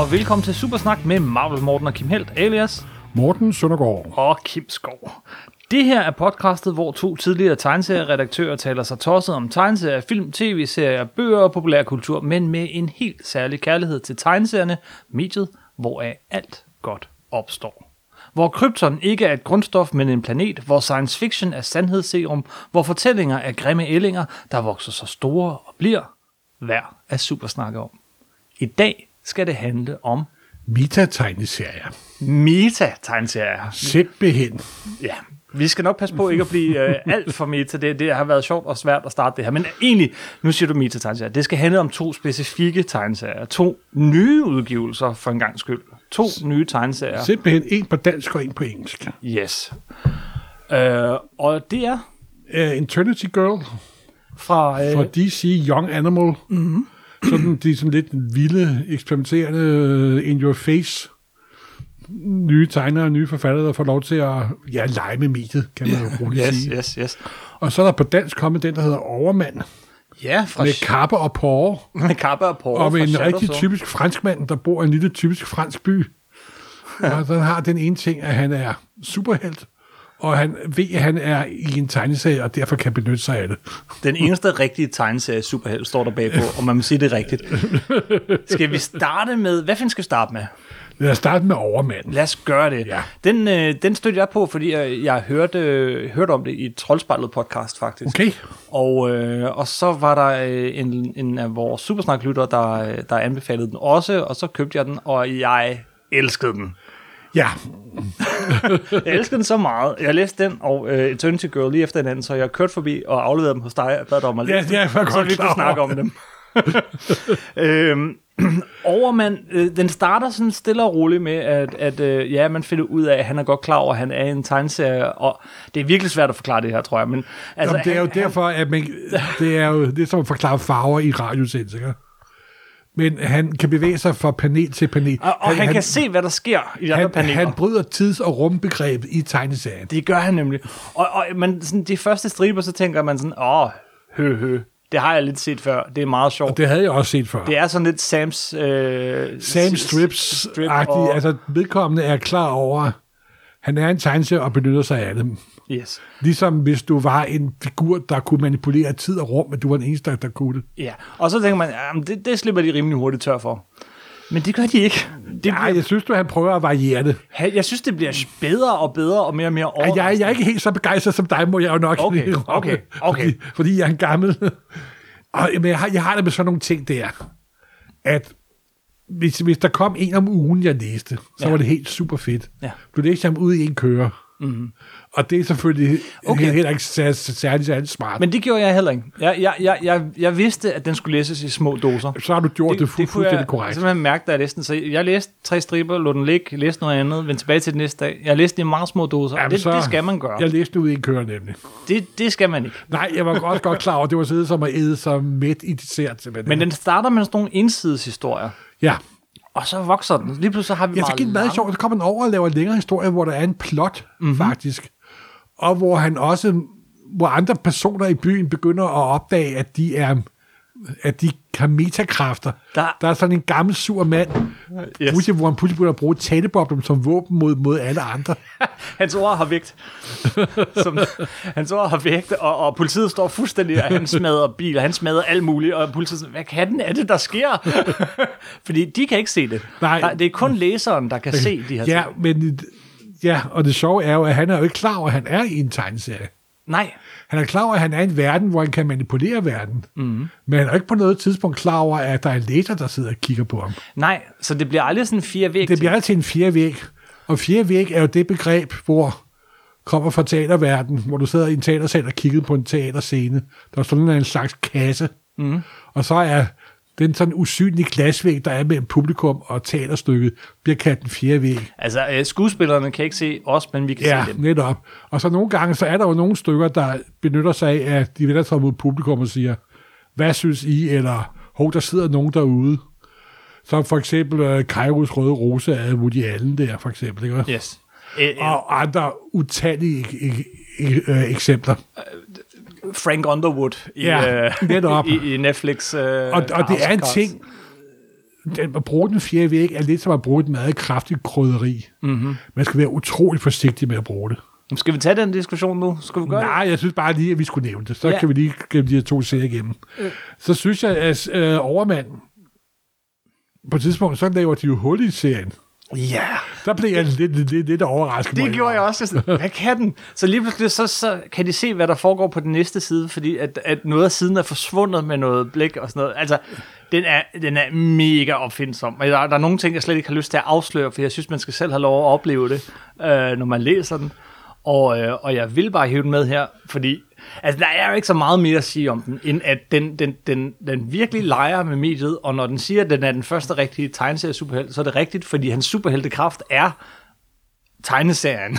og velkommen til Supersnak med Marvel Morten og Kim Helt, alias Morten Søndergaard. og Kim Skov. Det her er podcastet, hvor to tidligere tegneserieredaktører taler sig tosset om tegneserier, film, tv-serier, bøger og populærkultur, men med en helt særlig kærlighed til tegneserierne, mediet, hvoraf alt godt opstår. Hvor krypton ikke er et grundstof, men en planet, hvor science fiction er sandhedsserum, hvor fortællinger er grimme ællinger, der vokser så store og bliver værd at supersnakke om. I dag skal det handle om Meta-tegneserier. meta-tegneserier. Simpelthen. Ja, vi skal nok passe på ikke at blive øh, alt for meta. Det, det har været sjovt og svært at starte det her. Men egentlig, nu siger du meta-tegneserier. Det skal handle om to specifikke tegneserier. To nye udgivelser for en gang skyld. To nye tegneserier. Simpelthen en på dansk og en på engelsk. Yes. Øh, og det er Uh, Eternity Girl fra... Øh, fra DC Young Animal. Mm-hmm. Sådan, de sådan lidt vilde, eksperimenterende, øh, in your face nye tegnere og nye forfattere, der får lov til at ja, lege med mediet, kan man jo roligt yes, sige. yes, yes. Og så er der på dansk kommet den, der hedder Overmand, Ja, fra med kappe og porre, med Kappa og Paul og med en rigtig Zone. typisk franskmand, der bor i en lille typisk fransk by. Og den har den ene ting, at han er superhelt, og han ved, at han er i en tegneserie, og derfor kan benytte sig af det. Den eneste rigtige tegneserie superhelt står der bagpå, og man må sige det rigtigt. Skal vi starte med... Hvad fanden skal vi starte med? Lad os starte med Overmanden. Lad os gøre det. Ja. Den, øh, den stødte jeg på, fordi jeg, jeg hørte, øh, hørte om det i et Troldspejlet podcast, faktisk. Okay, Og, øh, og så var der øh, en, en af vores supersnaklyttere, der, øh, der anbefalede den også, og så købte jeg den, og jeg elskede den. Ja, Jeg elskede den så meget. Jeg læste den og øh, Eternity Girl lige efter hinanden, så jeg kørte forbi og afleverede dem hos dig og bad dig om at Ja, læse er jeg dem, godt så vi kunne snakke om dem. øhm, Overmand, øh, den starter sådan stille og roligt med, at, at øh, ja, man finder ud af, at han er godt klar over, at han er en tegneserie, og det er virkelig svært at forklare det her, tror jeg. Men, altså, Jamen, det er jo han, derfor, at man, det er jo det er som at forklare farver i radiosendinger. Men han kan bevæge sig fra panel til panel. Han, og, og han, han kan se, hvad der sker i de andre han, paneler. han bryder tids- og rumbegrebet i tegneserien. Det gør han nemlig. Og, og man, sådan, de første striber, så tænker man sådan, åh, hø, hø. Det har jeg lidt set før. Det er meget sjovt. Det havde jeg også set før. Det er sådan lidt Sams... Øh, Sam s- Strips-agtig. og- Altså, vedkommende er klar over, han er en tegneserie og benytter sig af dem. Yes. Ligesom hvis du var en figur, der kunne manipulere tid og rum, men du var den eneste, der kunne det. Ja. Og så tænker man, jamen, det, det slipper de rimelig hurtigt tør for. Men det gør de ikke. Det bliver, jeg synes du, han prøver at variere det. jeg, synes, det bliver bedre og bedre og mere og mere Ej, overraskende. Jeg, jeg er ikke helt så begejstret som dig, må jeg jo nok Okay, indrømme, okay, okay. Fordi, fordi jeg er en gammel... Og, men jeg har, jeg har det med sådan nogle ting der, at hvis, hvis der kom en om ugen, jeg læste, så Ja. var det helt super fedt. Ja. Du læste ham ud i en køre. Mm-hmm. Og det er selvfølgelig Okay. heller ikke særlig, særlig, særlig smart. Men, det gjorde jeg heller ikke. Jeg, jeg, jeg, jeg, jeg vidste, at den skulle læses i små doser. så har du gjort det, det, fu- kunne fuldstændig jeg korrekt. simpelthen mærke, da jeg læste den. Så jeg læste tre striber, lå den ligge, læste noget andet, vendte tilbage til den næste dag. Jeg læste den i meget små doser. Jamen, det, så- det skal man gøre. Jeg læste ud i en køre nemlig. Det, det skal man ikke. Nej, jeg var også godt klar over, at det var siddet som at æde sig midt i dessert. Men den starter med sådan nogle indsideshistorier. Ja, Og så vokser den. Lige pludselig har vi Ja, så meget det meget lang- sjovt. Så kommer han over og laver en længere historie, hvor der er en plot, mm-hmm. faktisk. Og hvor han også, hvor andre personer i byen begynder at opdage, at de er at de har metakræfter. Der- der er sådan en gammel sur mand, Yes. yes. hvor han pludselig begynder at bruge taleboblen som våben mod, mod alle andre. Hans ord har vægt. Som, hans ord har vægt, og, og politiet står fuldstændig, og han smadrer biler, han smadrer alt muligt, og politiet siger, hvad kan er det, der sker? Fordi de kan ikke se det. Nej. Der, det er kun læseren, der kan se de her Ja, ting. men ja, og det sjove er jo, at han er jo ikke klar over, at han er i en tegneserie. Nej, Han er klar over, at han er i en verden, hvor han kan manipulere verden. Mm. Men han er ikke på noget tidspunkt klar over, at der er en læser, der sidder og kigger på ham. nej, så det bliver aldrig sådan en fire væg Det bliver altid en fjerde væg. Og fjerde væg er jo det begreb, hvor kommer fra teaterverden, hvor du sidder i en teatersal og kigger på en teaterscene. Der er sådan en slags kasse. Mm. Og så er den sådan usynlige glasvæg, der er mellem publikum og teaterstykket, bliver kaldt en fjerde væg. Altså, øh, skuespillerne kan ikke se os, men vi kan Ja, se dem. netop. Og så nogle gange, så er der jo nogle stykker, der benytter sig af, at de vender sig mod publikum og siger, hvad synes I? Eller, hov, der sidder nogen derude. Så for eksempel uh, Kairos Røde Rose af Woody Allen der, for eksempel. Ikke? Yes. Øh, øh, Og andre utallige øh, eksempler. Frank Underwood i, Ja, øh, netop. i, i Netflix. Øh, Og, og det er en ting, den, at bruge den fjerde væg er lidt som at bruge et meget kraftigt krydderi. Mm-hmm. Man skal være utrolig forsigtig med at bruge det. Skal vi tage den diskussion nu? Skal vi gøre Nej, jeg synes bare lige, at vi skulle nævne det. Så Ja. kan vi lige gennem de her to serier igennem. Øh. Så synes jeg, at øh, Overmand, på et tidspunkt, så laver de jo hul i serien. Ja. Der blev jeg lidt, lidt, lidt, overrasket. Det gjorde jeg også. Sådan, Hvad kan den? Så lige pludselig så, så kan de se, hvad der foregår på den næste side, fordi at, at noget af siden er forsvundet med noget blik og sådan noget. Altså, den er, den er mega opfindsom. Og der, der er nogle ting, jeg slet ikke har lyst til at afsløre, for jeg synes, man skal selv have lov at opleve det, øh, når man læser den. Og, øh, og jeg vil bare hive den med her, fordi altså, der er jo ikke så meget mere at sige om den, end at den, den, den, den virkelig leger med mediet, og når den siger, at den er den første rigtige tegneserie superhelt, så er det rigtigt, fordi hans superheltekraft er tegneserien.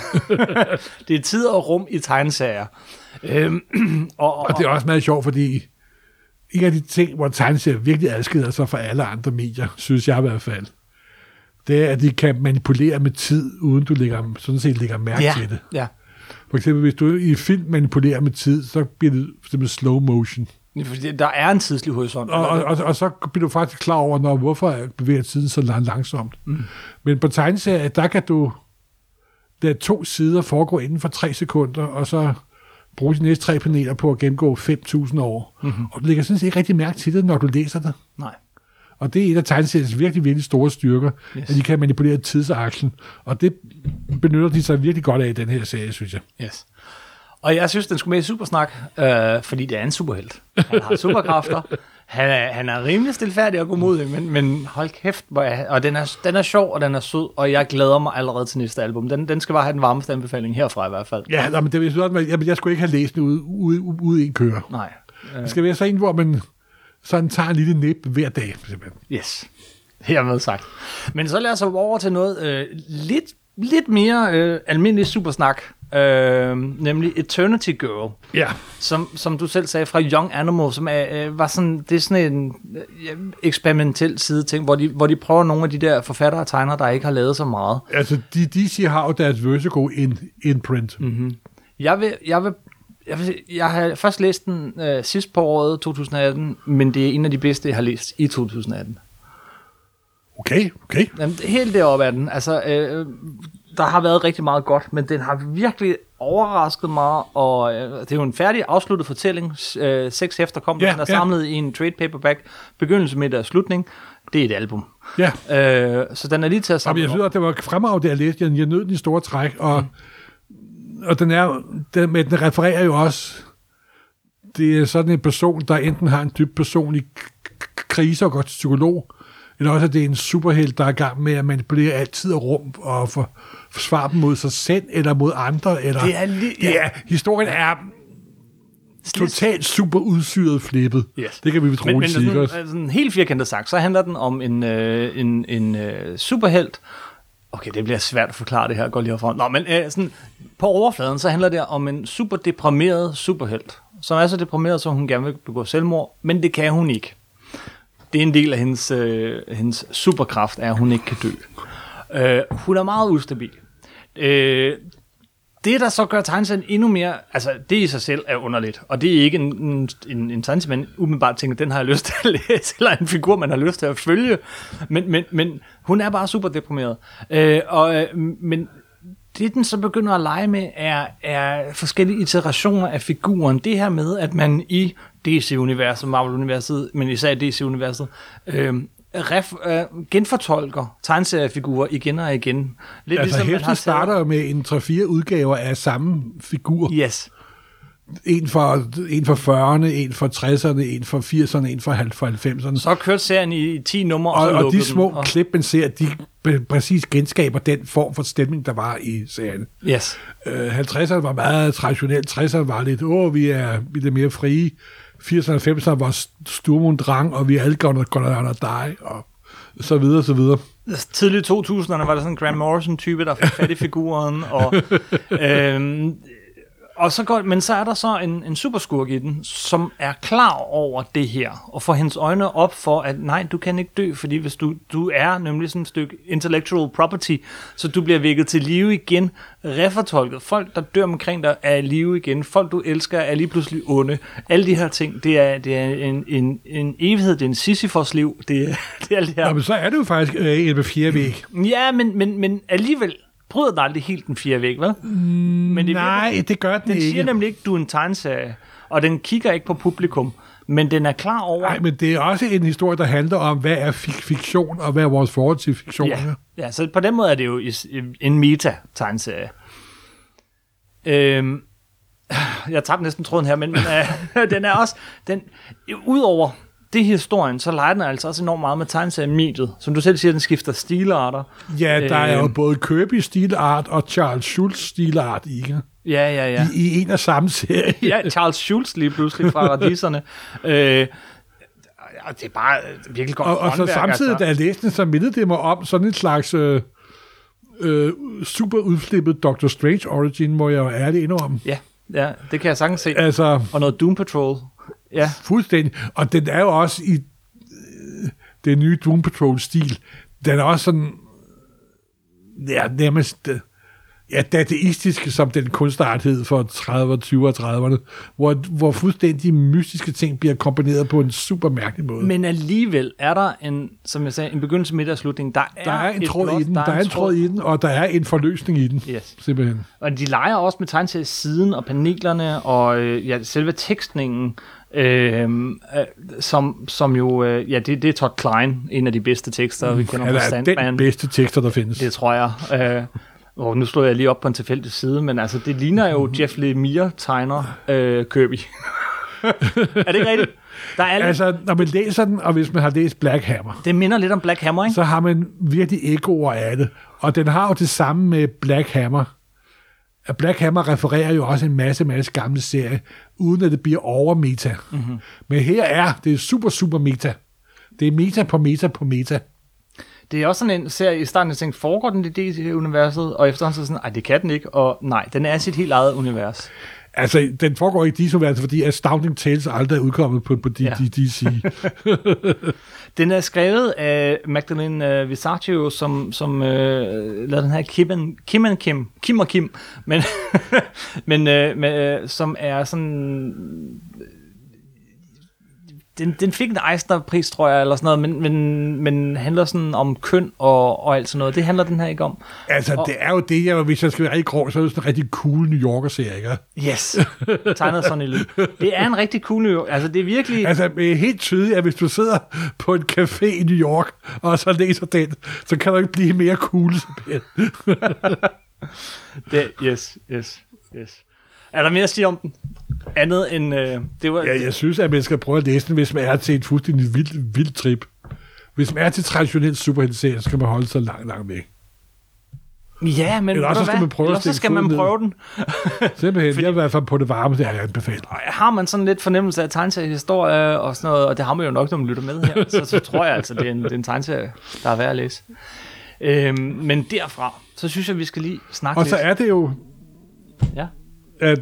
det er tid og rum i tegneserier. Øhm, og, og, Og det er også meget sjovt, fordi en af de ting, hvor tegneserier virkelig adskiller sig fra alle andre medier, synes jeg i hvert fald, det er, at de kan manipulere med tid, uden du lægger, sådan set lægger mærke ja, til det. ja. For eksempel, hvis du i film manipulerer med tid, så bliver det eksempel slow motion. Fordi der er en tidslig horisont. Og, og, og, og så bliver du faktisk klar over, når, hvorfor bevæger tiden så lang- langsomt. Mm. Men på tegneserier, der kan du der to sider foregå inden for tre sekunder, og så bruge de næste tre paneler på at gennemgå 5.000 år. Mm-hmm. Og du lægger sådan set ikke rigtig mærke til det, når du læser det. Nej. Og det er et af tegneseriens virkelig, virkelig store styrker, Yes. at de kan manipulere tidsaksen. Og det benytter de sig virkelig godt af i den her serie, synes jeg. Yes. Og jeg synes, den skulle med i Supersnak, øh, fordi det er en superhelt. Han har superkræfter. Han er, han er rimelig stilfærdig og godmodig, men, men hold kæft, hvor er, og den er, den er sjov, og den er sød, og jeg glæder mig allerede til næste album. Den, den skal bare have den varmeste anbefaling herfra i hvert fald. Ja, nej, men det, jeg, jeg, jeg skulle ikke have læst den ude, ude, ude i en køre. Nej. Det skal være så en, hvor man sådan tager en lille nip hver dag, simpelthen. Yes. Hermed sagt. Men så lad os hoppe over til noget øh, lidt, lidt mere øh, almindelig supersnak, øh, nemlig Eternity Girl. Ja. som, som du selv sagde, fra Young Animal, som er, øh, var sådan, det er sådan en øh, eksperimentel side ting, hvor de, hvor de prøver nogle af de der forfattere og tegnere, der ikke har lavet så meget. Altså, de, DC har jo deres Vertigo in, imprint. Mm. Jeg vil, jeg vil, jeg, jeg har først læst den øh, sidst på året, 2018, men det er en af de bedste, jeg har læst i 2018. Okay, okay. Jamen, helt deroppe er den. Altså, øh, der har været rigtig meget godt, men den har virkelig overrasket mig, og øh, det er jo en færdig afsluttet fortælling. Øh, seks hæfter kom, Ja, den er ja. samlet i en trade paperback. Begyndelse, midt og slutning. Det er et album. Ja. Øh, så den er lige til at Jamen, samle jeg synes, at det var fremragende, det jeg læste. Jeg nød den i store træk, og, mm. Og den, er, den, men den refererer jo også, det er sådan en person, der enten har en dyb personlig krise og går til psykolog, eller også at det er en superhelt, der er i gang med at manipulere altid og rum og for, forsvare dem mod sig selv eller mod andre. Eller, Det er li- det er, historien er totalt super udsyret flippet. Yes. Det kan vi vist Men, men sige. sådan, sådan helt firkantet sagt, så handler den om en, øh, en, en øh, superhelt. Okay, det bliver svært at forklare det her, går lige herfra. Nå, men øh, sådan, på overfladen, så handler det om en super deprimeret superhelt, som er så deprimeret, så hun gerne vil begå selvmord, men det kan hun ikke. Det er en del af hendes, øh, hendes superkraft, er, at hun ikke kan dø. Øh, hun er meget ustabil. Øh, det, der så gør tegneserien endnu mere, altså det i sig selv er underligt, og det er ikke en, en, en, en tegneserie, man umiddelbart tænker, den har jeg lyst til at læse, eller en figur, man har lyst til at følge, men, men, men hun er bare super deprimeret. Øh, og, øh, men det, den så begynder at lege med, er, er forskellige iterationer af figuren. Det her med, at man i DC-universet, Marvel-universet, men især DC-universet, øh, ref, øh, genfortolker tegneseriefigurer igen og igen. Lidt Altså, man hæftet taget- starter jo med en 3-4 udgaver af samme figur. Yes. En for, en for 40'erne, en for 60'erne, en for 80'erne, en for, halv- for 90'erne. Så kørte serien i 10 numre, og, Og, så og de små den. Og, klip, man ser, de præcis genskaber den form for stemning, der var i serien. yes. Øh, 50'erne var meget traditionelt, 60'erne var lidt, åh, vi er, vi er lidt mere frie. 80'erne og 90'erne var Sturm und Drang, og vi alle gonna, gonna die, og så videre, så videre. Tidligt 2000'erne var der sådan en Grant Morrison-type, der fik fat i figuren, og, øhm, og så går, men så er der så en, en superskurk i den, som er klar over det her, og får hendes øjne op for, at nej, du kan ikke dø, fordi hvis du, du er nemlig sådan et stykke intellectual property, så du bliver vækket til live igen, refortolket. Folk, der dør omkring dig, er live igen. Folk, du elsker, er lige pludselig onde. Alle de her ting, det er, det er en, en, en evighed, det er en Sisyfos liv, det er, det er alt det her. Nå, men så er det jo faktisk øh, et med fjerde væg. Ja, men, men, men alligevel bryder den aldrig helt den fire væg, vel? Men det Nej, virker- det gør den, den ikke. siger nemlig ikke, du er en tegneserie, og den kigger ikke på publikum, men den er klar over... Nej, men det er også en historie, der handler om, hvad er fik- fiktion, og hvad er vores forhold til fiktion. ja, ja, så på den måde er det jo en meta-tegneserie. Øhm, jeg tabte næsten tråden her, men, men øh, den er også... Den, udover det historien, så leger den altså også enormt meget med tegneseriemediet. Som du selv siger, den skifter stilarter. Ja, der er jo Øhm. både Kirby stilart og Charles Schulz stilart ikke? Ja, ja, ja. I, i en og samme serie. ja, Charles Schulz lige pludselig fra radiserne. Øh, det er bare virkelig godt Og, og så samtidig, altså. da jeg læste den, så mindede det mig om sådan en slags øh, øh, super udflippet Doctor Strange origin, må jeg jo ærligt indrømme. Ja, ja, det kan jeg sagtens se. Altså, Og noget Doom Patrol. Ja, fuldstændig. Og den er jo også i øh, den nye Doom Patrol-stil. Den er også sådan, ja, nærmest, øh, ja, dateistisk, som den kunstart hed for 30'erne, 20'erne og 30'erne, hvor, hvor fuldstændig mystiske ting bliver kombineret på en super mærkelig måde. men alligevel er der en, som jeg sagde, en begyndelse, midt og slutning. Der er, der er en tråd i den, der er en tråd i den, og der er en forløsning i den, Yes. simpelthen. Og de leger også med tegneserier siden og panelerne og øh, ja, selve tekstningen, øh, øh, som, som jo, øh, ja, det, det er Todd Klein, en af de bedste tekster, vi kender fra Sandman. den bedste tekster, der findes. Det tror jeg. Øh, og nu slår jeg lige op på en tilfældig side, men altså, det ligner jo Jeff Lemire tegner øh, Kirby. er det ikke rigtigt? Der er lidt, Altså, når man læser den, og hvis man har læst Black Hammer, det minder lidt om Black Hammer, ikke? så har man virkelig ekoer af det. Og den har jo det samme med Black Hammer. At Black Hammer refererer jo også en masse, masse gamle serier, uden at det bliver overmeta. Mm-hmm. Men her er det er super, super meta. Det er meta på meta på meta. Det er også sådan en serie, i starten jeg tænkte, foregår den i DC-universet? Og efterhånden så sådan, nej, det kan den ikke, og nej, den er sit helt eget univers. Altså, den foregår ikke i disse fordi Astounding Tales aldrig er udkommet på, på de, Ja. ja. de, DC. Den er skrevet af Magdalene uh, Visaccio, som, som uh, lavede den her Kim, and, Kim and Kim, Kim og Kim, men, men uh, med, uh, som er sådan... Den, den fik en Eisner-pris, tror jeg, eller sådan noget, men, men, men handler sådan om køn og, og alt sådan noget. Det handler den her ikke om. altså, Og- det er jo det, jeg, hvis jeg skal være rigtig grov, så er det sådan en rigtig cool New Yorker-serie, ikke? Yes, tegnet sådan i lyd. Det er en rigtig cool New York. Altså, det er virkelig... Altså, det er helt tydeligt, at hvis du sidder på en café i New York, og så læser den, så kan du ikke blive mere cool. Det, yes, yes, yes. Er der mere at sige om den? Andet end... Øh, det var, Ja, jeg synes, at man skal prøve at læse den, hvis man er til et fuldstændig vildt, vildt trip. Hvis man er til traditionel superhelteserie, så skal man holde sig langt, langt væk. Ja, men Eller også skal man prøve så skal man prøve den. Simpelthen, Fordi... jeg er i hvert fald på det varme, det er jeg anbefaler. Og har man sådan lidt fornemmelse af tegneseriehistorie og sådan noget, og det har man jo nok, når man lytter med her, så, så tror jeg altså, det er en, det er en tegneserie, der er værd at læse. Øhm, men derfra, så synes jeg, vi skal lige snakke Og lidt. så er det jo, Ja. at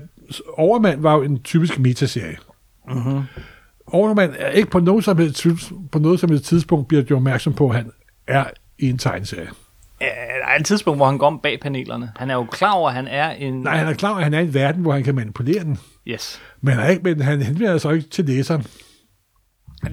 Overmand var jo en typisk metaserie. Mm-hmm. Overmand er ikke på noget som helst, på noget som helst tidspunkt bliver gjort opmærksom på, at han er i en tegneserie. Ja, der er et tidspunkt, hvor han går om bag panelerne. Han er jo klar over, at han er en... Nej, han er klar over, at han er i en verden, hvor han kan manipulere den. Yes, Men han, er ikke, men han henvender sig ikke til læseren.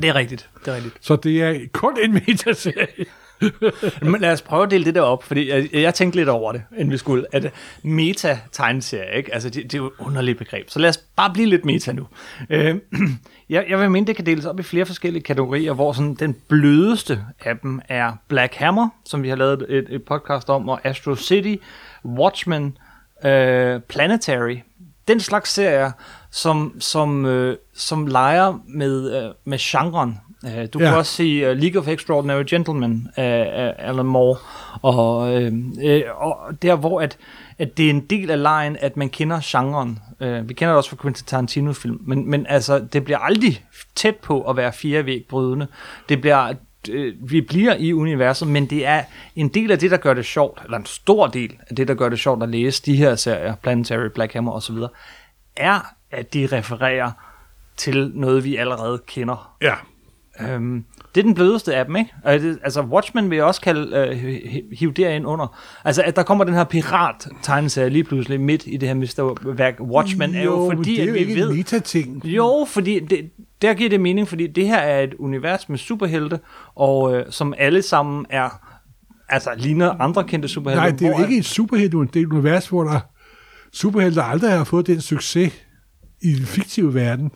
det er rigtigt. Det er rigtigt. Så det er kun en metaserie. Men lad os prøve at dele det der op, fordi jeg, jeg tænkte lidt over det, inden vi skulle. At meta-tegneserie, ikke? Altså, det, det er jo et underligt begreb. Så lad os bare blive lidt meta nu. Øh, jeg, jeg vil mene, det kan deles op i flere forskellige kategorier, hvor sådan den blødeste af dem er Black Hammer, som vi har lavet et, et podcast om, og Astro City, Watchmen, øh, Planetary. Den slags serier, som, som, øh, som leger med, øh, med genren. Øh, du ja. Kan også se uh, League of Extraordinary Gentlemen af, af Alan Moore, og, øh, øh, og der hvor at, at det er en del af lejen, at man kender genren. Øh, vi kender det også fra Quentin Tarantino-film, men, men altså, det bliver aldrig tæt på at være fire brydende. Det bliver vi bliver i universet, men det er en del af det, der gør det sjovt, eller en stor del af det, der gør det sjovt at læse de her serier, Planetary, Black Hammer osv., er, at de refererer til noget, vi allerede kender. Ja. Øhm, det er den blødeste af dem, ikke? Altså, Watchmen vil jeg også kalde, øh, hi- hi- hive derind under. Altså, at der kommer den her pirat-tegneserie lige pludselig midt i det her mesterværk Watchmen, er jo fordi, det er at jo vi ikke ved... metating. Jo, fordi det, der giver det mening, fordi det her er et univers med superhelte, og øh, som alle sammen er, altså ligner andre kendte superhelte. Nej, det er jo ikke et superhelt, det er et univers, hvor der superhelte aldrig har fået den succes i den fiktive verden,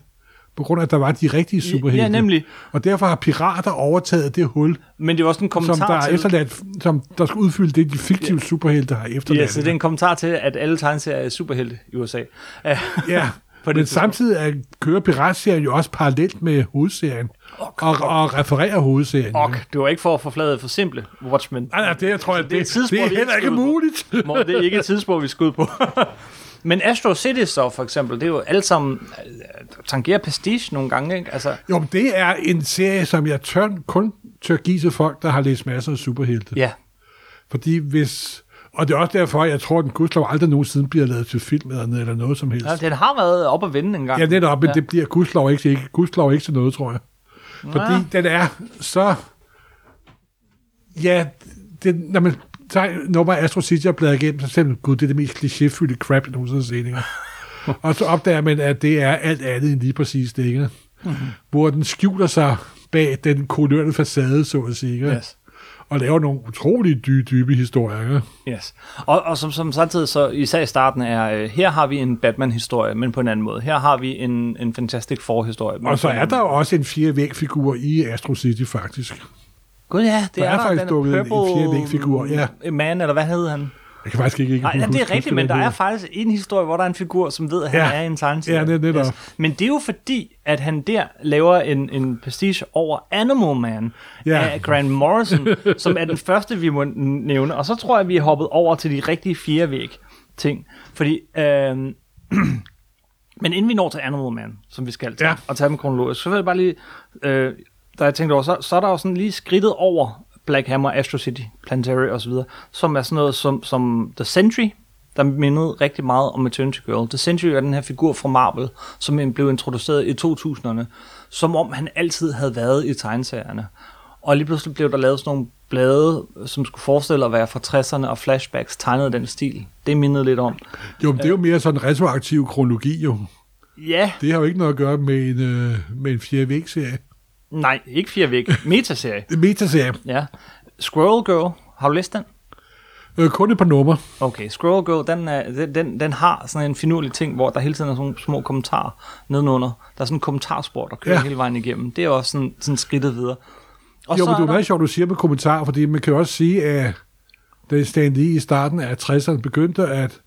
på grund af, at der var de rigtige superhelte. Ja, nemlig. Og derfor har pirater overtaget det hul, Men det er også en kommentar som der er til... efterladt, som der skal udfylde det, de fiktive ja. superhelte har efterladt. Ja, så det er en kommentar til, at alle tegneserier er superhelte i USA. Ja. På det men samtidig er, kører piratserien jo også parallelt med hovedserien, og, og refererer hovedserien. Og det var ikke for at forflade for simple Watchmen. Nej, nej, det jeg tror jeg, det er et det, tidsspor, det er heller ikke muligt. Hvor det er ikke et tidspunkt, vi skal ud på. Men Astro City så for eksempel, det er jo alle sammen øh, tangerer pastiche nogle gange, ikke? Altså, Jo, men det er en serie, som jeg tør, kun tør give til folk, der har læst masser af superhelte. ja. Fordi hvis... Og det er også derfor, jeg tror, at den gudslov aldrig nogensinde bliver lavet til film eller, noget- eller noget som helst. ja. Den har været op at vende en gang. Ja, netop, men Ja. ja. det bliver gudslov ikke, ikke, gudslov ikke til noget, tror jeg. Fordi den er så... Ja, det, når man tager, når man Astro City er bladet igennem, så man, gud, det er det mest klichéfyldte crap, jeg nogensinde har set. og så opdager man, at det er alt andet end lige præcis det, ikke? Mhm. Hvor den skjuler sig bag den kolorerende facade, så at sige, ikke? Yes. og laver nogle utrolig dybe, dybe historier. Ikke? Yes. Og, og som, som samtidig så især i starten er, øh, her har vi en Batman-historie, men på en anden måde. Her har vi en, en Fantastic Four-historie. men Og så er der jo også en fire vægfigur i Astro City, faktisk. Gud ja, det Der er er, der. faktisk dukket en fjerde vægfigur, ja. Man, eller hvad hed han? Jeg kan faktisk ikke, ikke Nej, ja, det er rigtigt, men der det er faktisk en historie, hvor der er en figur, som ved, at han Ja. er en tegneserie. Ja, det er netop. Men det er jo fordi, at han der laver en, en pastiche over Animal Man Ja. af Grant Morrison, som er den første, vi må nævne. Og så tror jeg, vi er hoppet over til de rigtige fire væg ting. Fordi, øh, men inden vi når til Animal Man, som vi skal til, Ja. og tage dem kronologisk, så vil jeg bare lige, øh, da jeg tænkte over, så, så er der jo sådan lige skridtet over Black Hammer, Astro City, Planetary osv., som er sådan noget som, som The Sentry, der mindede rigtig meget om Eternity Girl. The Sentry er den her figur fra Marvel, som blev introduceret i 2000'erne, som om han altid havde været i tegneserierne. Og lige pludselig blev der lavet sådan nogle blade, som skulle forestille at være fra 60'erne, og flashbacks tegnede i den stil. Det mindede lidt om. Jo, men det er jo mere sådan en retroaktiv kronologi, jo. Ja, Det har jo ikke noget at gøre med en, øh, med en fjerde væg-serie. Nej, ikke fire væk. Metaserie. Er metaserie. Ja. Squirrel Girl, har du læst den? Øh, kun et par numre. Okay, Squirrel Girl, den, er, den, den, den har sådan en finurlig ting, hvor der hele tiden er sådan nogle små kommentarer nedenunder. Der er sådan en kommentarspor, der kører ja. Hele vejen igennem. Det er også sådan, sådan skridtet videre. Og Jo, men det er jo meget sjovt, du siger med kommentarer, fordi man kan jo også sige, at da Stan Lee i starten af 60'erne begyndte at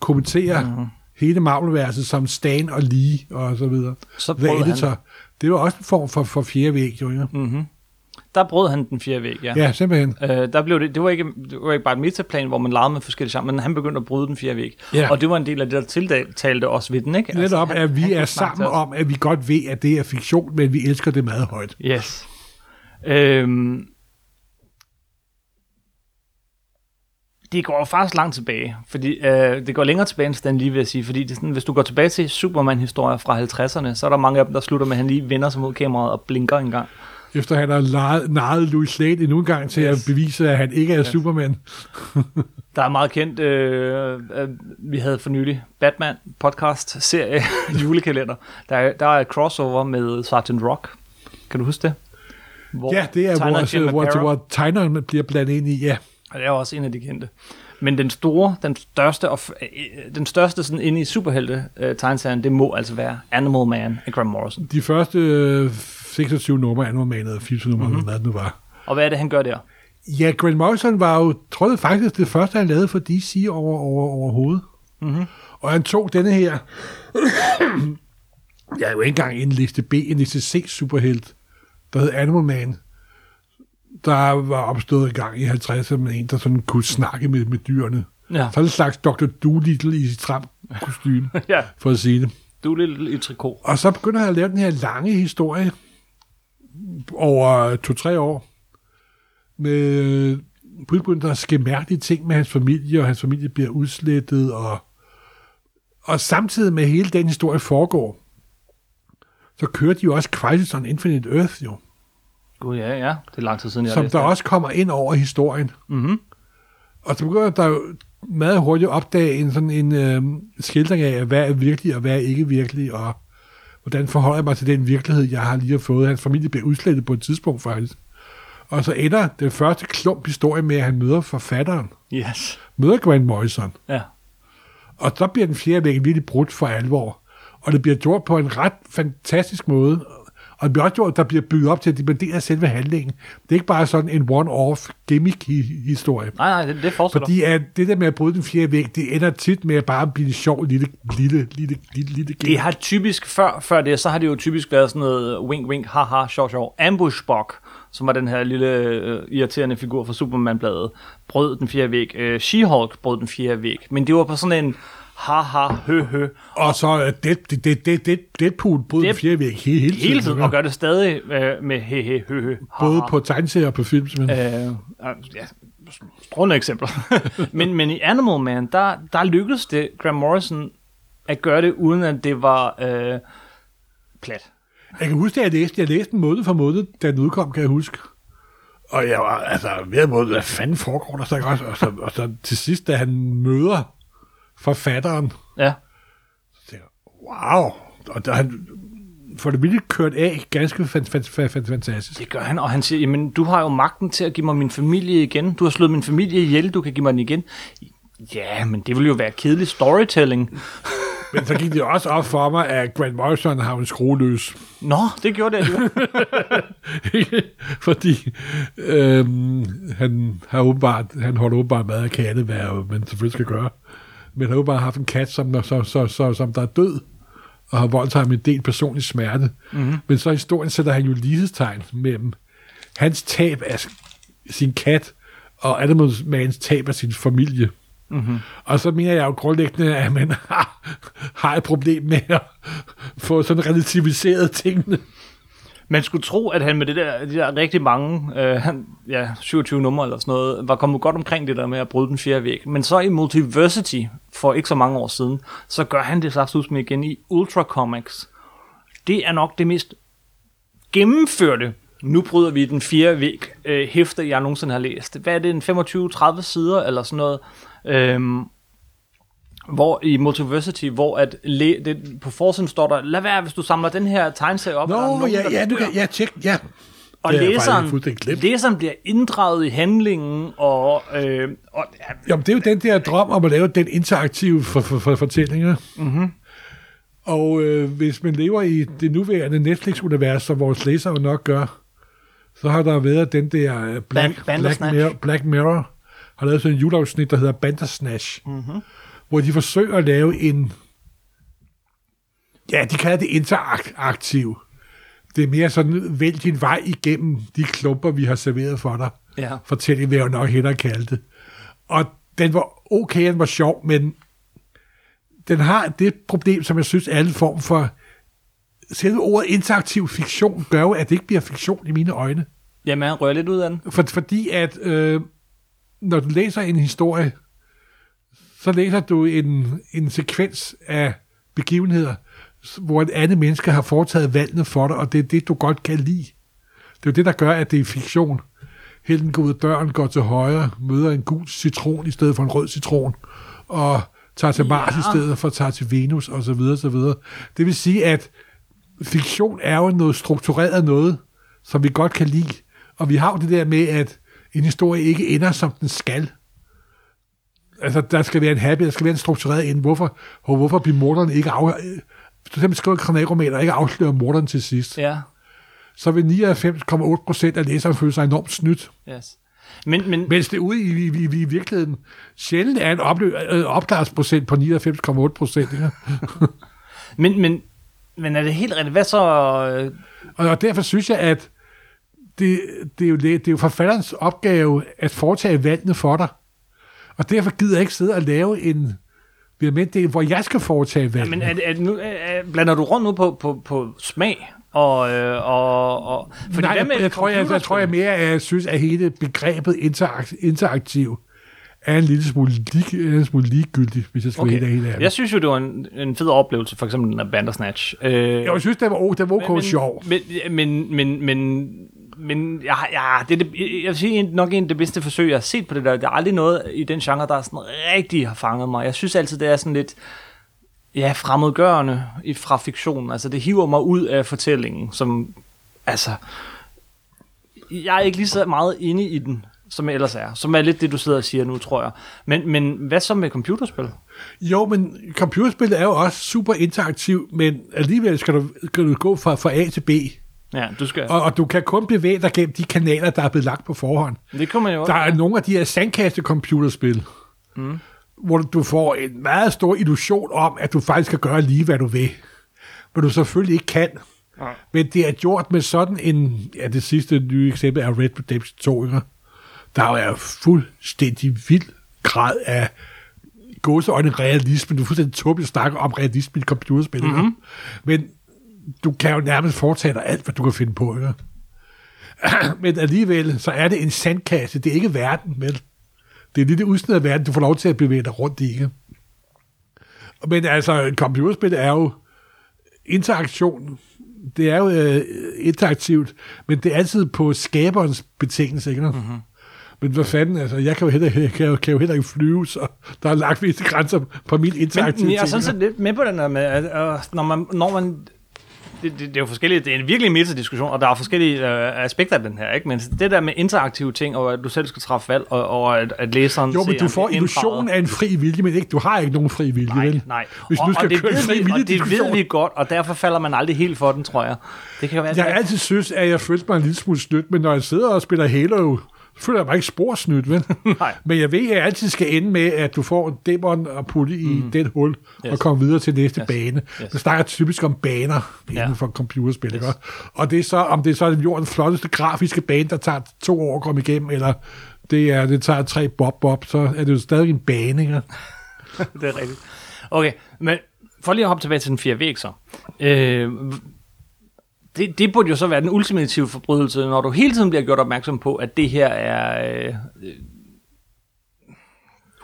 kommentere Mhm. mm-hmm. hele Marvel-verset som Stan og Lee og så videre. Så The han- Editor. Det var også en form for, for fjerde væg, jo. Ja, Mm-hmm. Der brød han den fjerde væg, ja. ja simpelthen. Øh, der blev det, det, var ikke, det var ikke bare et metaplan, hvor man legede med forskellige genrer, men han begyndte at bryde den fjerde væg. Ja. Og det var en del af det, der tiltalte os ved den, ikke? Netop, han- at vi han er sammen om, at vi godt ved, at det er fiktion, men vi elsker det meget højt. Yes. Øhm, det går jo faktisk langt tilbage, fordi øh, det går længere tilbage end Stan lige vil jeg sige, fordi det er sådan, hvis du går tilbage til Superman-historier fra 50'erne, så er der mange af dem, der slutter med, at han lige vender sig mod kameraet og blinker en gang. Efter han har narret Louis Lane endnu en gang til Yes. at bevise, at han ikke er Superman. Der er meget kendt, øh, øh, vi havde for nylig Batman podcast serie julekalender. Der er, der er et crossover med Sergeant Rock. Kan du huske det? Hvor Ja, det er vores, Jim hvor, McCarroll. hvor tegneren bliver blandet ind i, ja. Og det er også en af de kendte. Men den store, den største, og, øh, den største sådan inde i superhelte øh, tegneserien, det må altså være Animal Man af Graham Morrison. De første øh, 26 numre, annualmanet, 24 numre, mm-hmm. hvad det nu var. Og hvad er det, han gør der? Ja, Grant Morrison var jo, tror jeg faktisk, det første, han lavede for DC over, over, overhovedet. Mm-hmm. Og han tog denne her, jeg er jo ikke engang en liste B, en liste C superhelt, der hed Animal Man, der var opstået i gang i 50'erne med en, der sådan kunne snakke med, med dyrene. Ja. Sådan en slags Dr. Doolittle i sit tram kostume, ja, for at sige det. du lidt i trikot. Og så begynder han at lave den her lange historie over to-tre år med begynder der ske mærkelige ting med hans familie, og hans familie bliver udslettet, og, Og samtidig med hele den historie foregår, så kører de jo også Crisis on Infinite Earth jo, Gud, ja, ja. Det er lang tid siden, jeg som der det. også kommer ind over historien. Mhm. Og så begynder der jo meget hurtigt at opdage en sådan en øh, skildring af, hvad er virkelig og hvad er ikke virkelig, og hvordan forholder jeg mig til den virkelighed, jeg har lige fået. Hans familie bliver udslettet på et tidspunkt faktisk. Og så ender den første klump historie med, at han møder forfatteren, Yes. møder Grant Morrison. Ja. Og så bliver den fjerde væg virkelig brudt for alvor. Og det bliver gjort på en ret fantastisk måde. Og det bliver også gjort, der bliver bygget op til, at det af selve handlingen. Det er ikke bare sådan en one-off gimmick-historie. Nej, nej, det, det fortsætter. Fordi at det der med at bryde den fjerde væg, det ender tit med at bare blive en sjov lille, lille, lille, lille, lille game. Det har typisk, før, før det, så har det jo typisk været sådan noget wink, wink, haha, sjov, sjov, ambushbok, som var den her lille øh, irriterende figur fra Superman-bladet, brød den fjerde væg. Øh, She-Hulk brød den fjerde væg. Men det var på sådan en haha, hø, hø, Og så øh, det, det, det, det, det, Deadpool den Dead- fjerde væg hele, hele tiden. hele tiden, og gør det stadig øh, med he, he, hø, hø, ha, Både ha. på tegneserier og på film. simpelthen. Øh, ja, strålende eksempler. men, men i Animal Man, der, der lykkedes det Graham Morrison at gøre det, uden at det var øh, plat. Jeg kan huske, at jeg læste, jeg læste den måned for måned, da den udkom, kan jeg huske. Og jeg var, altså, hver måde, hvad fanden foregår der så ikke også? Og så, og så til sidst, da han møder forfatteren, Ja. så tænker jeg, wow. Og da han får det virkelig kørt af, ganske fan, fan, fan, fan, fantastisk. Det gør han, og han siger, jamen, du har jo magten til at give mig min familie igen. Du har slået min familie ihjel, du kan give mig den igen. Ja, men det ville jo være kedelig storytelling. Men så gik det også op for mig, at Grant Morrison har en skrueløs. Nå, det gjorde det jo. Fordi øhm, han, har åbenbart, han holder åbenbart meget af katte, hvad man selvfølgelig skal gøre. Men har åbenbart haft en kat, som, så, så, så, som der er død, og har voldt ham en del personlig smerte. Mm-hmm. Men så i historien sætter han jo lighedstegn mellem hans tab af sin kat, og Animal Mans tab af sin familie. Mm-hmm. Og så mener jeg jo grundlæggende, at man har, har et problem med at få sådan relativiseret tingene. Man skulle tro, at han med det der, de der rigtig mange, øh, han- ja, 27 numre eller sådan noget, var kommet godt omkring det der med at bryde den fjerde væg. Men så i Multiversity, for ikke så mange år siden, så gør han det sags med igen i Ultra Comics. Det er nok det mest gennemførte, nu bryder vi den fjerde væg, øh, hæfte, jeg nogensinde har læst. Hvad er det, en 25-30 sider eller sådan noget? Øhm, hvor i Multiversity, hvor at læ- det, på forsiden står der, lad være, hvis du samler den her tegneserie op. Nå, nogen, ja, der ja, du dør." kan, ja, tjek, ja. Og Det læseren, læseren bliver inddraget i handlingen, og, øh, og ja, Jamen, det er jo den der drøm om at lave den interaktive for, for, for fortællinger. Mm-hmm. Og øh, hvis man lever i det nuværende Netflix-univers, som vores læsere nok gør, så har der været den der øh, Black, Ban- Black. Mirror, Black Mirror, har lavet sådan en juleafsnit, der hedder Bandersnatch, mm-hmm. Hvor de forsøger at lave en, ja, de kalder det interaktiv. Det er mere sådan, vælg din vej igennem de klumper, vi har serveret for dig ja. fortælling, vil jeg nok hellere kalde det. Og den var okay, den var sjov, men den har det problem, som jeg synes, alle form for selve ordet interaktiv fiktion gør jo, at det ikke bliver fiktion i mine øjne. Jamen, han rører lidt ud af den. For, fordi at øh, når du læser en historie, så læser du en, en sekvens af begivenheder, hvor et andet menneske har foretaget valgene for dig, og det er det, du godt kan lide. Det er jo det, der gør, at det er fiktion. Helten går ud af døren, går til højre, møder en gul citron i stedet for en rød citron, og tager til Mars Ja. i stedet for at tage til Venus, og så videre, så videre. Det vil sige, at fiktion er jo noget struktureret noget, som vi godt kan lide. Og vi har jo det der med, at en historie ikke ender, som den skal. Altså, der skal være en happy, der skal være en struktureret end. Hvorfor, hvorfor bliver morderen ikke af... øh, du simpelthen skriver kriminalromaner og ikke afslører morderen til sidst, Ja, så vil 99,8 procent af læseren føle sig enormt snydt. yes. Men, men, Mens det ude i, i, i, i virkeligheden sjældent er en oplø- øh, opklaringsprocent på 99,8 procent. ikke? men, men, men er det helt rigtigt? Hvad så? øh, Og, og derfor synes jeg, at det, det, er jo, det, det er jo forfatterens opgave at foretage valgene for dig. Og derfor gider jeg ikke sidde og lave en del, hvor jeg skal foretage valgene. Men er, er, nu, er, er, blander du rundt nu på, på, på smag? Og, øh, og, og, fordi Nej, med jeg, tror, jeg, jeg tror jeg mere, at jeg synes, at hele begrebet interakt, interaktiv er en lille smule, lig, en smule ligegyldig, hvis jeg skal okay. være helt ærlig. Jeg synes jo, det var en, en fed oplevelse, for eksempel den der Bandersnatch. Øh, Jeg synes, det var, oh, det var okay men, sjov. Men, men, men, men, men ja, ja, det det, jeg vil sige, nok en af det bedste forsøg, jeg har set på det der. Der er aldrig noget i den genre, der sådan rigtig har fanget mig. Jeg synes altid, det er sådan lidt ja, fremmedgørende i- fra fiktionen. Altså, det hiver mig ud af fortællingen, som, altså, jeg er ikke lige så meget inde i den, som jeg ellers er. Som er lidt det, du sidder og siger nu, tror jeg. Men, men hvad så med computerspil? Jo, men computerspil er jo også super interaktivt, men alligevel skal du, skal du gå fra, fra A til B. Ja, du skal... Og, og du kan kun bevæge dig gennem de kanaler, der er blevet lagt på forhånd. det man jo Der er nogle af de her sandkaste-computerspil, mm. hvor du får en meget stor illusion om, at du faktisk kan gøre lige, hvad du vil. Men du selvfølgelig ikke kan. Nej. Men det er gjort med sådan en... Ja, det sidste nye eksempel er Red Redemption 2, ikke? Der er fuldstændig vild grad af gåseøjne realisme. Du er fuldstændig tåbeligt snakke om realisme i computerspil. Mm-hmm. Men du kan jo nærmest foretage dig alt, hvad du kan finde på. Ikke? Men alligevel, så er det en sandkasse. Det er ikke verden, vel? Det er et lille udsnit af verden, du får lov til at bevæge dig rundt i. Ikke? Men altså, et computerspil er jo interaktion. Det er jo øh, interaktivt, men det er altid på skaberens betingelse, ikke? Mm-hmm. Men hvad fanden, altså, jeg kan jo heller, jeg kan jo, kan jo heller ikke flyve, så der er lagt visse grænser på min interaktive Men jeg er sådan set lidt med på den der med, at øh, når man, når man det, det, det, er jo forskellige, det er en virkelig meta-diskussion, og der er forskellige øh, aspekter af den her, ikke? Men det der med interaktive ting, og at du selv skal træffe valg, og, og at, at læseren Jo, men du får illusionen af en fri vilje, men ikke, du har ikke nogen fri vilje, Nej, vel? nej. Hvis og, du skal og det køre en ved fri vi, og det ved vi godt, og derfor falder man aldrig helt for den, tror jeg. Det kan jo være, Jeg har altid synes, at jeg følte mig en lille smule snydt, men når jeg sidder og spiller Halo, føler jeg mig ikke spor snydt, vel? Nej. Men jeg ved, at jeg altid skal ende med, at du får en dæmon og putte i mm. det hul, yes. og komme videre til næste Yes. bane. Yes. Det snakker typisk om baner inden Ja. for computerspil, yes. Og det er så, om det er så jordens flotteste grafiske bane, der tager to år at komme igennem, eller det, er, det tager tre bob-bob, så er det jo stadig en bane, ikke? det er rigtigt. Okay, men for lige at hoppe tilbage til den fjerde væg så. Øh, det, det burde jo så være den ultimative forbrydelse, når du hele tiden bliver gjort opmærksom på, at det her er øh, øh,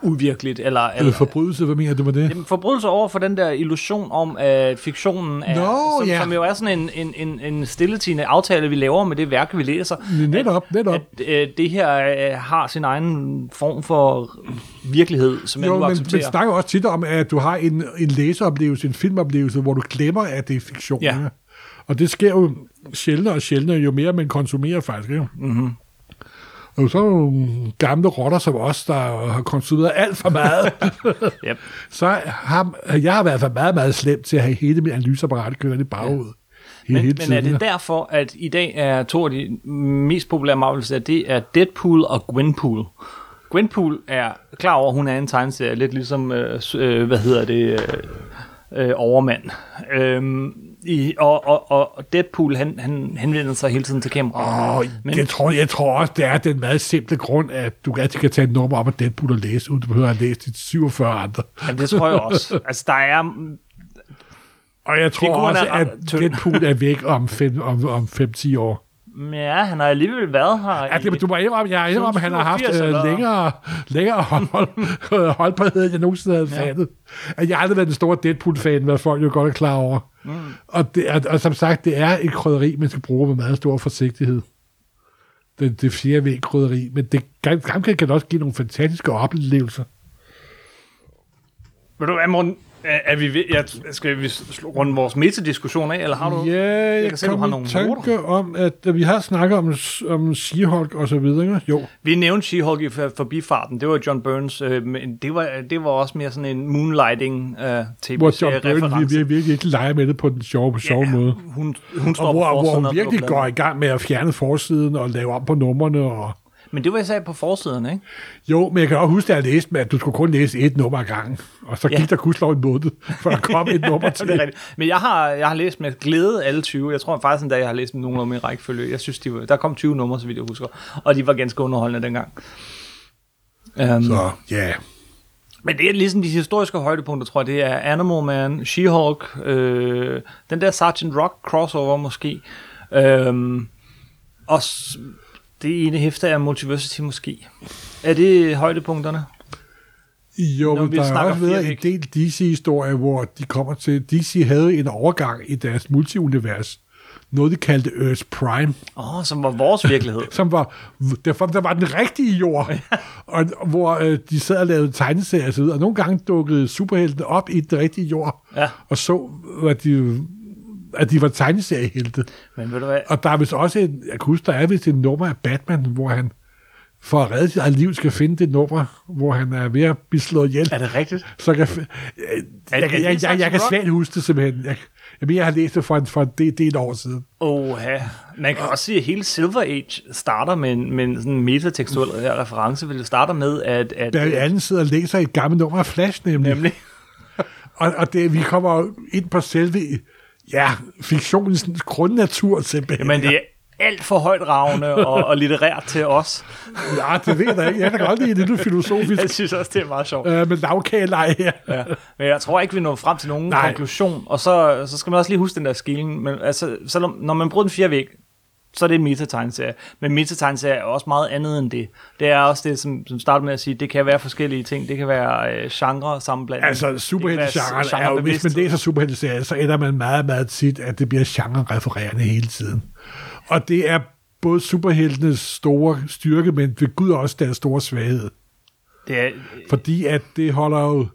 uvirkeligt, eller, Eller forbrydelse, hvad mener du med det? Jamen, forbrydelse over for den der illusion om, at fiktionen er, Nå, som, ja. som jo er sådan en, en, en, en stilletigende aftale, vi laver med det værk, vi læser. Netop, netop. At øh, det her øh, har sin egen form for virkelighed, som jeg Jo, nu men man accepterer. snakker også tit om, at du har en, en læseoplevelse, en filmoplevelse, hvor du glemmer, at det er fiktion. Ja. Og det sker jo sjældnere og sjældnere, jo mere man konsumerer faktisk. Ikke? Mm-hmm. Og så er nogle gamle rotter som os, der har konsumeret alt for meget. Yep. så har jeg har været for meget, meget slemt til at have hele mit analyseapparat kørende i baghovedet. Ja. Men, Hele men er det derfor, at i dag er to af de mest populære Marvel-serier, det er Deadpool og Gwenpool. Gwenpool er klar over, at hun er en tegneserie, lidt ligesom, øh, øh, hvad hedder det, øh, øh, overmand. Øhm, i, og, og, og Deadpool, han, han henvender sig hele tiden til kameraet. Åh, Men- jeg, tror, jeg tror også, det er den meget simple grund, at du altid kan tage et nummer op af Deadpool og læse, uden du behøver at læse de 47 andre. Jamen, det tror jeg også. Altså, der er... Og jeg tror også, at. Deadpool er væk om 5-10 om, om 5-10 år. Ja, han har alligevel været her. Ja, det, du må indrømme, jeg indrømme, at han har haft 87 øh, længere, længere hold, holdbarhed, end jeg nogensinde havde ja. fattet. At jeg har aldrig været den store Deadpool-fan, hvad folk jo godt er klar over. Mm. Og, det, er, og som sagt, det er et krydderi, man skal bruge med meget stor forsigtighed. Det, det fjerde væg krydderi, men det kan, kan, kan også give nogle fantastiske oplevelser. Ved du hvad, Morten? Er, er vi ved, jeg, skal vi runde vores metadiskussion af, eller har du... Ja, jeg, kan se, du har nogle tanke om, at øh, vi har snakket om, om She-Hulk og så videre. ikke? Jo, Vi nævnte She-Hulk i for- forbifarten. Det var John Burns, øh, men det var, det var også mere sådan en moonlighting øh, hvor John reference. vi, vi, virkelig ikke leger med det på den sjove, sjove måde. Hun, hun står Og hvor, hvor hun virkelig går i gang med at fjerne forsiden og lave om på numrene. Og... Men det var jeg sagde på forsiden, ikke? Jo, men jeg kan også huske, at jeg læste med, at du skulle kun læse et nummer ad gangen. Og så gik Ja. der kuslov en måned, for der kom et nummer til. det er rigtigt. Men jeg har, jeg har læst med glæde alle 20. Jeg tror faktisk endda, jeg har læst dem nogenlunde i rækkefølge. Jeg synes, de var, der kom 20 numre, så vidt jeg husker. Og de var ganske underholdende dengang. Um, Så ja, Men det er ligesom de historiske højdepunkter, tror jeg. Det er Animal Man, She-Hulk, øh, den der Sergeant Rock crossover måske. Øhm, og det ene hæfte er Multiversity måske. Er det højdepunkterne? Jo, Når vi der har også været en del DC-historier, hvor de kommer til... DC havde en overgang i deres multiunivers. Noget, de kaldte Earth Prime, Åh, oh, som var vores virkelighed. som var, der, der var den rigtige jord, og, hvor øh, de sad og lavede tegneserier og så videre. Og nogle gange dukkede superheltene op i den rigtige jord, Ja. og så, at de, at de var tegneseriehelte. Men ved du hvad? Og der er vist også en, jeg kan huske, der er vist et nummer af Batman, hvor han for at redde sit eget liv skal finde det nummer, hvor han er ved at blive slået ihjel. Er det rigtigt? Så kan, jeg, jeg, jeg, jeg, jeg, jeg kan svært huske det simpelthen. Jeg, jeg, mener, jeg har læst det for en, for en del, del år siden. Oha. Man kan også sige, at hele Silver Age starter med en, med en sådan metatekstuel reference, fordi det starter med, at... at Der er anden sidder og læser et gammelt nummer af Flash, nemlig. nemlig Og, og det, vi kommer ind på selve ja, fiktionens grundnatur simpelthen. Jamen, det er alt for højt ravne og, og litterært til os. Ja, det ved jeg da ikke. Jeg kan godt lide det, du filosofisk. Jeg synes også, det er meget sjovt. Øh, med lavkageleje her. Ja. Men jeg tror ikke, vi når frem til nogen Nej. Konklusion. Og så, så skal man også lige huske den der skilling. Men altså, selvom, når man bruger den fire væg, så er det en metategneserie. Men metategneserie er også meget andet end det. Det er også det, som, som starter med at sige, det kan være forskellige ting. Det kan være øh, genre sammenblanding. Altså, superheltegenren er jo, hvis man læser superhelteserier, så ender man meget, meget tit, at det bliver genre-refererende hele tiden. Og det er både superheltenes store styrke, men ved Gud også deres store svaghed. Det er, Fordi at det holder jo...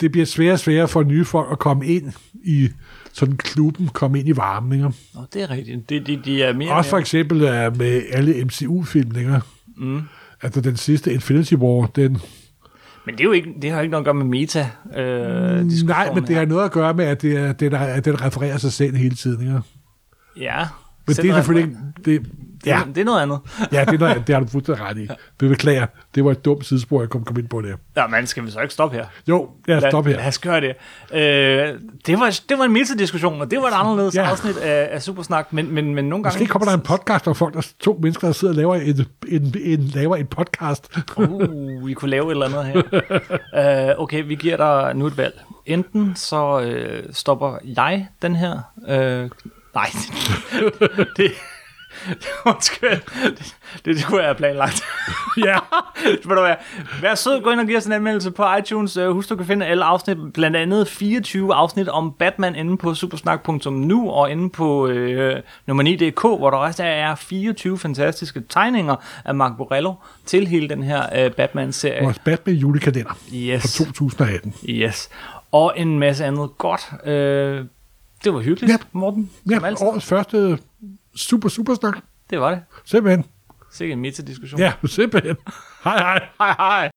Det bliver sværere og sværere for nye folk at komme ind i sådan klubben, komme ind i varmen. Ikke? Nå, det er rigtigt. De, de, de er mere... Også for eksempel uh, med alle MCU-filmninger. Mm. Altså den sidste Infinity War, den... Men det, er jo ikke, det har jo ikke noget at gøre med meta. Øh, Nej, men det har noget at gøre med, at, det er, det er, at den refererer sig selv hele tiden. Ikke? Ja. Men det er selvfølgelig ikke... Det, ja, Det er noget andet. ja det, er noget, det har du fuldstændig ret i. Det beklager. Det var et dumt sidespor, jeg kom, kom ind på der. Ja, men skal vi så ikke stoppe her? Jo, lad os stoppe Lad her. os gøre det. Øh, det, var, det var en metadiskussion, og det var et anderledes Ja. ja. afsnit af, af Supersnak, men, men, men nogle gange... Måske kommer der en podcast, hvor folk, der to mennesker, der sidder og laver en, en, en, laver en podcast. Uh, vi kunne lave et eller andet her. uh, okay, vi giver dig nu et valg. Enten så øh, stopper jeg den her... Øh, nej, det... Undskyld. Det, det, det kunne jeg have planlagt. ja. Ved du hvad? Vær sød, gå ind og giv os en anmeldelse på iTunes. Øh, Husk, du kan finde alle afsnit, blandt andet 24 afsnit om Batman inde på supersnak.nu og inde på øh, nummer 9.dk, hvor der også er 24 fantastiske tegninger af Mark Borello til hele den her øh, Batman-serie. Vores Batman julekalender fra Yes, 2018. yes. Og en masse andet godt. Øh, det var hyggeligt, Ja. Morten. Ja, årets første super, super snak. Det var det. Simpelthen. Sikke en meta-diskussion. Ja, simpelthen. Hej, hej. Hej, hej.